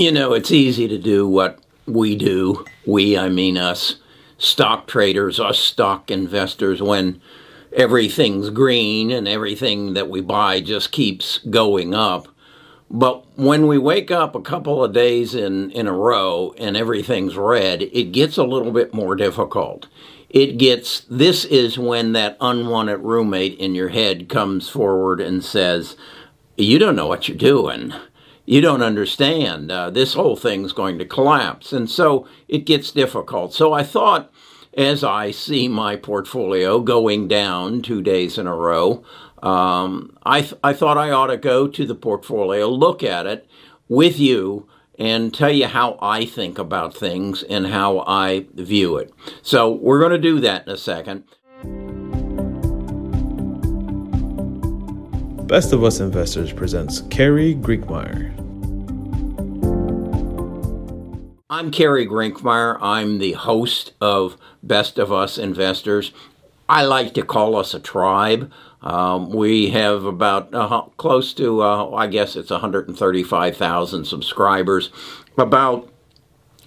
You know, it's easy to do what we do. We, I mean us, stock traders, us stock investors, when everything's green and everything that we buy just keeps going up. But when we wake up a couple of days in, in a row and everything's red, it gets a little bit more difficult. It gets, this is when that unwanted roommate in your head comes forward and says, You don't know what you're doing you don't understand. Uh, this whole thing's going to collapse. And so it gets difficult. So I thought, as I see my portfolio going down two days in a row, um, I, th- I thought I ought to go to the portfolio, look at it with you, and tell you how I think about things and how I view it. So we're going to do that in a second. Best of Us Investors presents Kerry Grinkmeyer. I'm Kerry Grinkmeyer. I'm the host of Best of Us Investors. I like to call us a tribe. Um, we have about uh, close to, uh, I guess it's 135,000 subscribers. About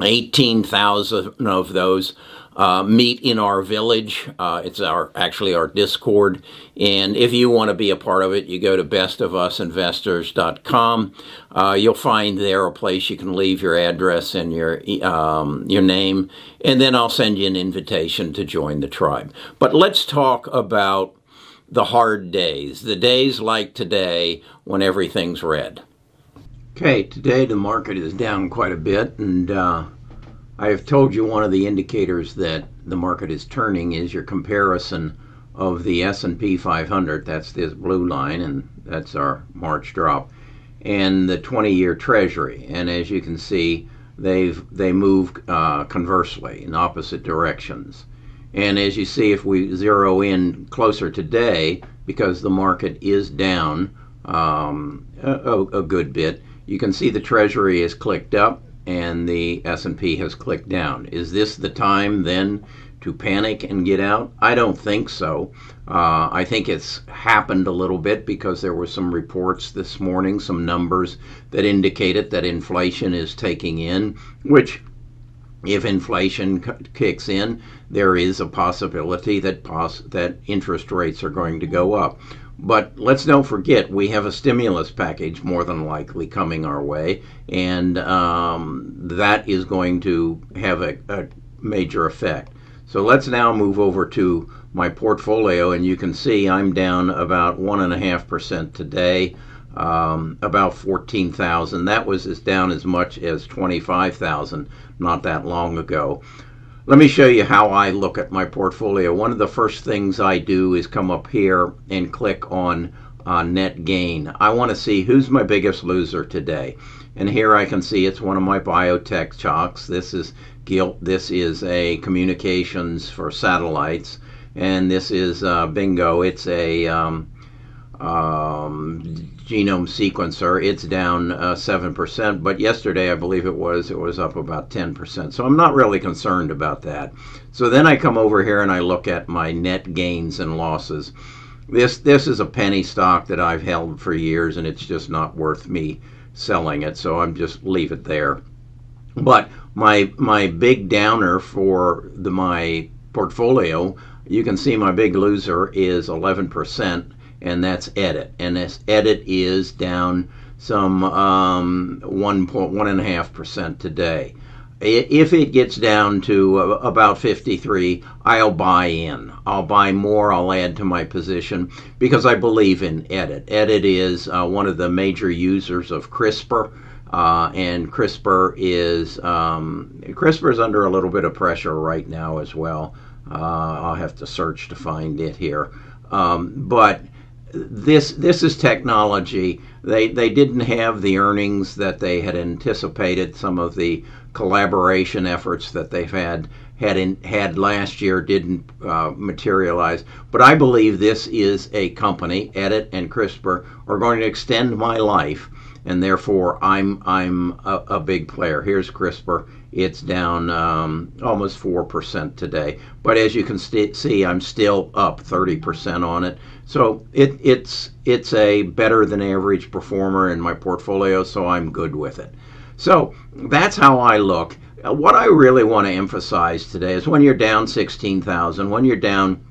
18,000 of those uh, meet in our village. Uh, it's our actually our Discord, and if you want to be a part of it, you go to bestofusinvestors.com. Uh, you'll find there a place you can leave your address and your um, your name, and then I'll send you an invitation to join the tribe. But let's talk about the hard days, the days like today when everything's red. Okay, today the market is down quite a bit, and uh, I have told you one of the indicators that the market is turning is your comparison of the S&P 500. That's this blue line, and that's our March drop, and the 20-year Treasury. And as you can see, they've they move uh, conversely in opposite directions. And as you see, if we zero in closer today, because the market is down um, a, a good bit, you can see the Treasury is clicked up and the S&P has clicked down. Is this the time then to panic and get out? I don't think so. Uh, I think it's happened a little bit because there were some reports this morning, some numbers that indicated that inflation is taking in, which if inflation kicks in, there is a possibility that pos- that interest rates are going to go up. But let's don't forget, we have a stimulus package more than likely coming our way, and um, that is going to have a, a major effect. So let's now move over to my portfolio, and you can see I'm down about 1.5% today, um, about 14,000. That was as down as much as 25,000 not that long ago. Let me show you how I look at my portfolio. One of the first things I do is come up here and click on uh, net gain. I want to see who's my biggest loser today. And here I can see it's one of my biotech chalks. This is Gilt. This is a communications for satellites. And this is uh, Bingo. It's a um, um, genome sequencer, it's down uh, 7%, but yesterday I believe it was, it was up about 10%. So I'm not really concerned about that. So then I come over here and I look at my net gains and losses. This, this is a penny stock that I've held for years and it's just not worth me selling it, so I'm just leave it there. But my, my big downer for the, my portfolio, you can see my big loser is 11% and that's edit. And this edit is down some um, one point one and a half percent today. If it gets down to about 53, I'll buy in. I'll buy more. I'll add to my position because I believe in Edit. Edit is uh, one of the major users of CRISPR. Uh, and CRISPR is um, CRISPR is under a little bit of pressure right now as well. Uh, I'll have to search to find it here, um, but this this is technology. They they didn't have the earnings that they had anticipated. Some of the collaboration efforts that they've had had in, had last year didn't uh, materialize. But I believe this is a company, Edit and CRISPR, are going to extend my life, and therefore I'm I'm a, a big player. Here's CRISPR. It's down um, almost four percent today, but as you can st- see, I'm still up 30 percent on it. So it, it's it's a better than average performer in my portfolio, so I'm good with it. So that's how I look. What I really want to emphasize today is when you're down 16,000, when you're down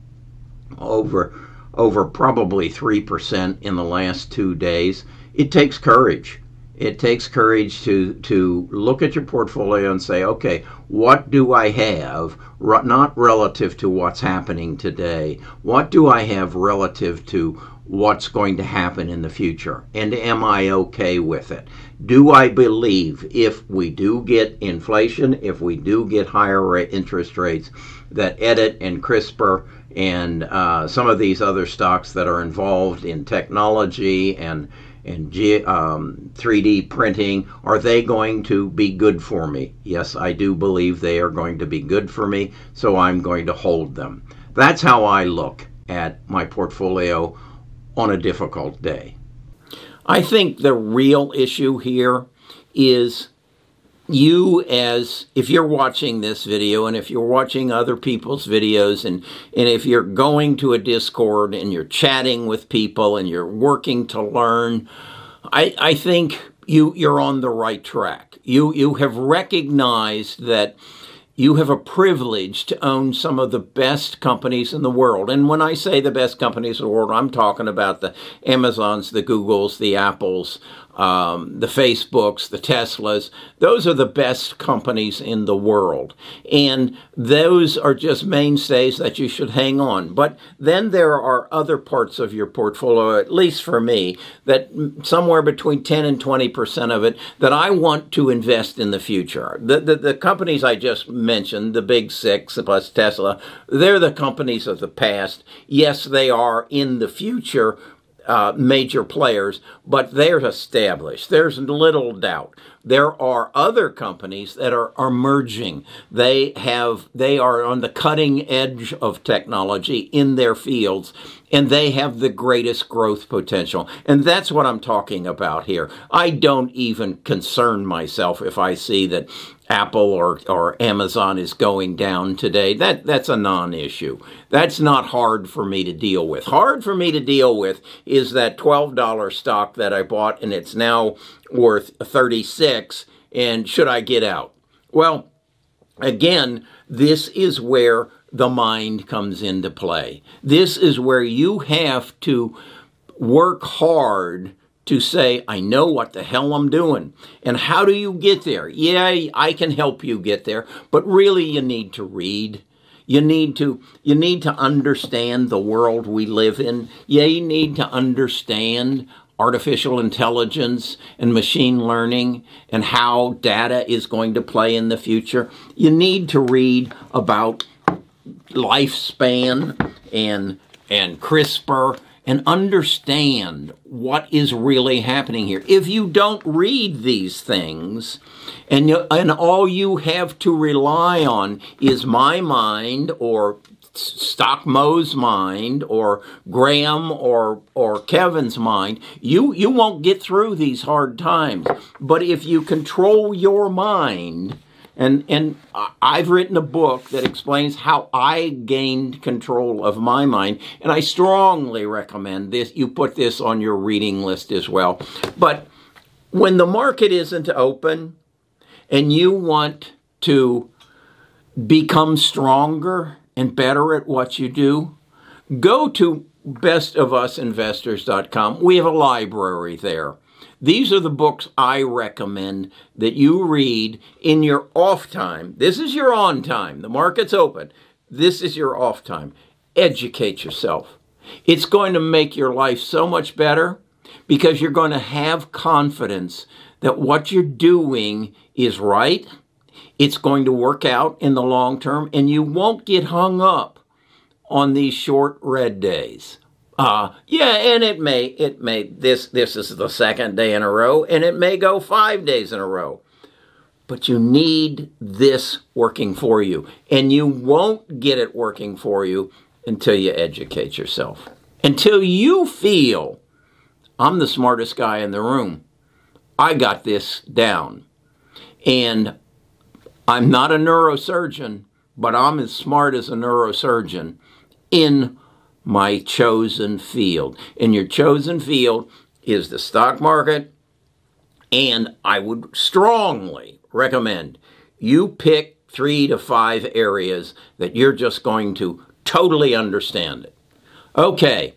over over probably 3% in the last 2 days, it takes courage. It takes courage to to look at your portfolio and say, okay, what do I have? Not relative to what's happening today. What do I have relative to what's going to happen in the future? And am I okay with it? Do I believe if we do get inflation, if we do get higher interest rates, that Edit and CRISPR and uh, some of these other stocks that are involved in technology and and um, 3D printing, are they going to be good for me? Yes, I do believe they are going to be good for me, so I'm going to hold them. That's how I look at my portfolio on a difficult day. I think the real issue here is you as if you're watching this video and if you're watching other people's videos and and if you're going to a discord and you're chatting with people and you're working to learn i i think you you're on the right track. You you have recognized that you have a privilege to own some of the best companies in the world. And when I say the best companies in the world, I'm talking about the Amazons, the Googles, the Apples, um, the Facebooks, the Teslas. Those are the best companies in the world. And those are just mainstays that you should hang on. But then there are other parts of your portfolio, at least for me, that somewhere between 10 and 20% of it that I want to invest in the future. The, the, the companies I just mentioned, the big six plus Tesla, they're the companies of the past. Yes, they are in the future uh, major players, but they're established. There's little doubt. There are other companies that are, are merging. They have they are on the cutting edge of technology in their fields, and they have the greatest growth potential. And that's what I'm talking about here. I don't even concern myself if I see that Apple or, or Amazon is going down today. That that's a non-issue. That's not hard for me to deal with. Hard for me to deal with is that $12 stock that I bought and it's now worth 36 and should I get out? Well, again, this is where the mind comes into play. This is where you have to work hard to say, I know what the hell I'm doing. And how do you get there? Yeah, I can help you get there, but really you need to read. You need to you need to understand the world we live in. Yeah, you need to understand artificial intelligence and machine learning and how data is going to play in the future. You need to read about lifespan and and CRISPR and understand what is really happening here. If you don't read these things, and you, and all you have to rely on is my mind or Stock Moe's mind or Graham or or Kevin's mind, you you won't get through these hard times. But if you control your mind, and and I've written a book that explains how I gained control of my mind, and I strongly recommend this. You put this on your reading list as well. But when the market isn't open, and you want to become stronger and better at what you do, go to bestofusinvestors.com. We have a library there. These are the books I recommend that you read in your off time. This is your on time. The market's open. This is your off time. Educate yourself. It's going to make your life so much better because you're going to have confidence that what you're doing is right. It's going to work out in the long term, and you won't get hung up on these short red days. Uh, yeah, and it may, it may, this, this is the second day in a row, and it may go five days in a row. But you need this working for you. And you won't get it working for you until you educate yourself. Until you feel, I'm the smartest guy in the room. I got this down. And I'm not a neurosurgeon, but I'm as smart as a neurosurgeon in my chosen field. And your chosen field is the stock market And I would strongly recommend you pick three to five areas that you're just going to totally understand it. Okay,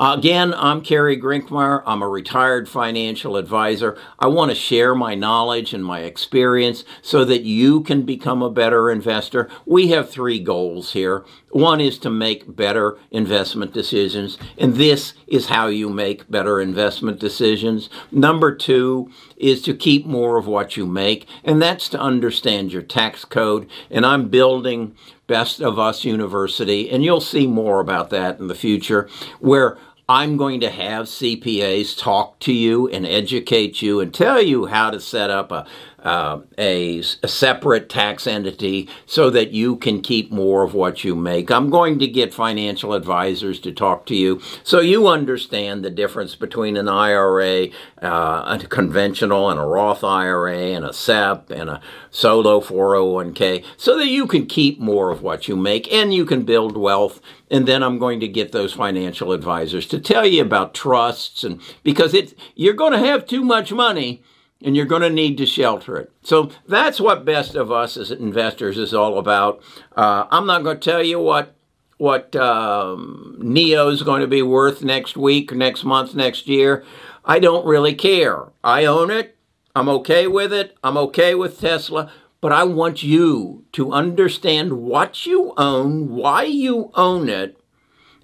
Again, I'm Kerry Grinkmeyer. I'm a retired financial advisor. I want to share my knowledge and my experience so that you can become a better investor. We have three goals here. One is to make better investment decisions, and this is how you make better investment decisions. Number two is to keep more of what you make, and that's to understand your tax code. And I'm building Best of Us University, and you'll see more about that in the future, where I'm going to have CPAs talk to you and educate you and tell you how to set up a, uh, a, a, separate tax entity so that you can keep more of what you make. I'm going to get financial advisors to talk to you so you understand the difference between an IRA, uh, a conventional, and a Roth IRA, and a SEP, and a solo 401k, so that you can keep more of what you make and you can build wealth. And then I'm going to get those financial advisors to tell you about trusts and because it you're going to have too much money and you're going to need to shelter it. So that's what Best of Us as investors is all about. Uh, I'm not going to tell you what what um, NIO is going to be worth next week, next month, next year. I don't really care. I own it. I'm okay with it. I'm okay with Tesla. But I want you to understand what you own, why you own it,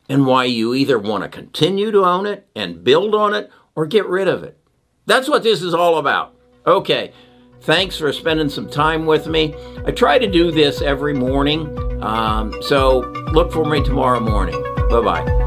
and why you either want to continue to own it and build on it or get rid of it. That's what this is all about. Okay, thanks for spending some time with me. I try to do this every morning, um, so look for me tomorrow morning. Bye bye.